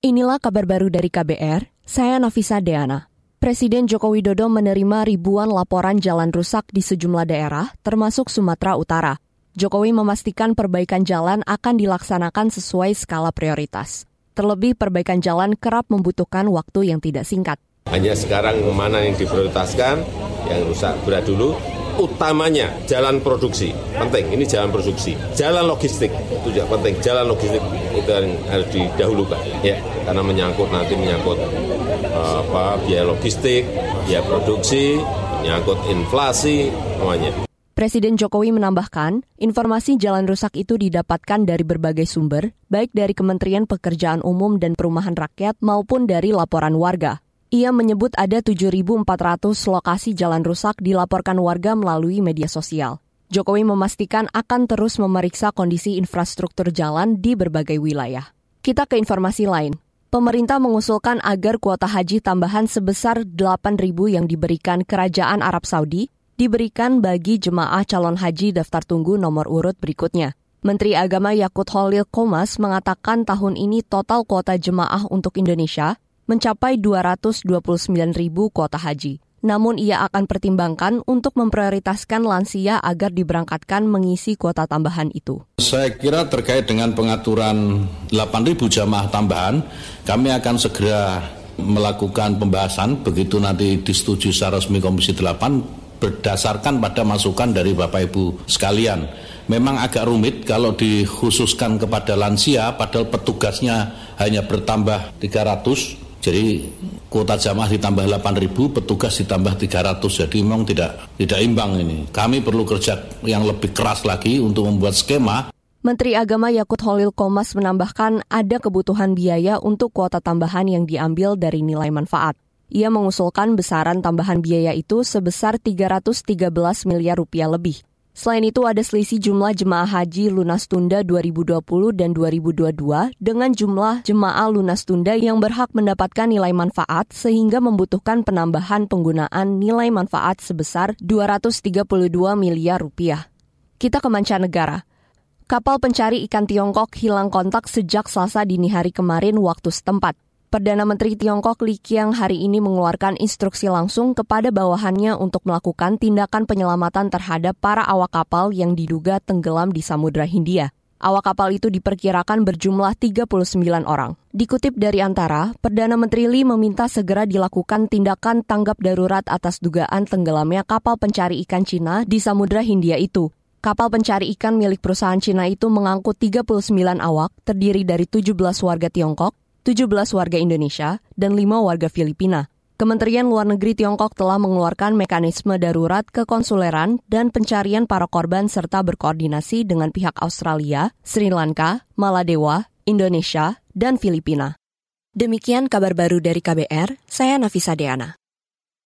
Inilah kabar baru dari KBR, saya Nafisa Deana. Presiden Joko Widodo menerima ribuan laporan jalan rusak di sejumlah daerah, termasuk Sumatera Utara. Jokowi memastikan perbaikan jalan akan dilaksanakan sesuai skala prioritas. Terlebih perbaikan jalan kerap membutuhkan waktu yang tidak singkat. Hanya sekarang mana yang diprioritaskan, yang rusak berat dulu, utamanya jalan produksi. Penting ini jalan produksi. Jalan logistik itu juga penting. Jalan logistik itu yang harus didahulukan. Ya karena menyangkut nanti menyangkut uh, apa biaya logistik biaya produksi menyangkut inflasi semuanya. Presiden Jokowi menambahkan, informasi jalan rusak itu didapatkan dari berbagai sumber, baik dari Kementerian Pekerjaan Umum dan Perumahan Rakyat maupun dari laporan warga. Ia menyebut ada 7.400 lokasi jalan rusak dilaporkan warga melalui media sosial. Jokowi memastikan akan terus memeriksa kondisi infrastruktur jalan di berbagai wilayah. Kita ke informasi lain. Pemerintah mengusulkan agar kuota haji tambahan sebesar 8.000 yang diberikan Kerajaan Arab Saudi diberikan bagi jemaah calon haji daftar tunggu nomor urut berikutnya. Menteri Agama Yakut Holil Komas mengatakan tahun ini total kuota jemaah untuk Indonesia mencapai 229 ribu kuota haji. Namun ia akan pertimbangkan untuk memprioritaskan lansia agar diberangkatkan mengisi kuota tambahan itu. Saya kira terkait dengan pengaturan 8.000 jamaah tambahan, kami akan segera melakukan pembahasan begitu nanti disetujui secara resmi Komisi 8 berdasarkan pada masukan dari Bapak Ibu sekalian. Memang agak rumit kalau dikhususkan kepada lansia padahal petugasnya hanya bertambah 300 jadi kuota jamaah ditambah 8.000, petugas ditambah 300. Jadi memang tidak tidak imbang ini. Kami perlu kerja yang lebih keras lagi untuk membuat skema. Menteri Agama Yakut Holil Komas menambahkan ada kebutuhan biaya untuk kuota tambahan yang diambil dari nilai manfaat. Ia mengusulkan besaran tambahan biaya itu sebesar 313 miliar rupiah lebih. Selain itu ada selisih jumlah jemaah haji lunas tunda 2020 dan 2022 dengan jumlah jemaah lunas tunda yang berhak mendapatkan nilai manfaat sehingga membutuhkan penambahan penggunaan nilai manfaat sebesar 232 miliar rupiah. Kita ke mancanegara. Kapal pencari ikan Tiongkok hilang kontak sejak Selasa dini hari kemarin waktu setempat. Perdana Menteri Tiongkok Li Qiang hari ini mengeluarkan instruksi langsung kepada bawahannya untuk melakukan tindakan penyelamatan terhadap para awak kapal yang diduga tenggelam di Samudra Hindia. Awak kapal itu diperkirakan berjumlah 39 orang. Dikutip dari antara, Perdana Menteri Li meminta segera dilakukan tindakan tanggap darurat atas dugaan tenggelamnya kapal pencari ikan Cina di Samudra Hindia itu. Kapal pencari ikan milik perusahaan Cina itu mengangkut 39 awak, terdiri dari 17 warga Tiongkok, 17 warga Indonesia, dan 5 warga Filipina. Kementerian Luar Negeri Tiongkok telah mengeluarkan mekanisme darurat kekonsuleran dan pencarian para korban serta berkoordinasi dengan pihak Australia, Sri Lanka, Maladewa, Indonesia, dan Filipina. Demikian kabar baru dari KBR, saya Nafisa Deana.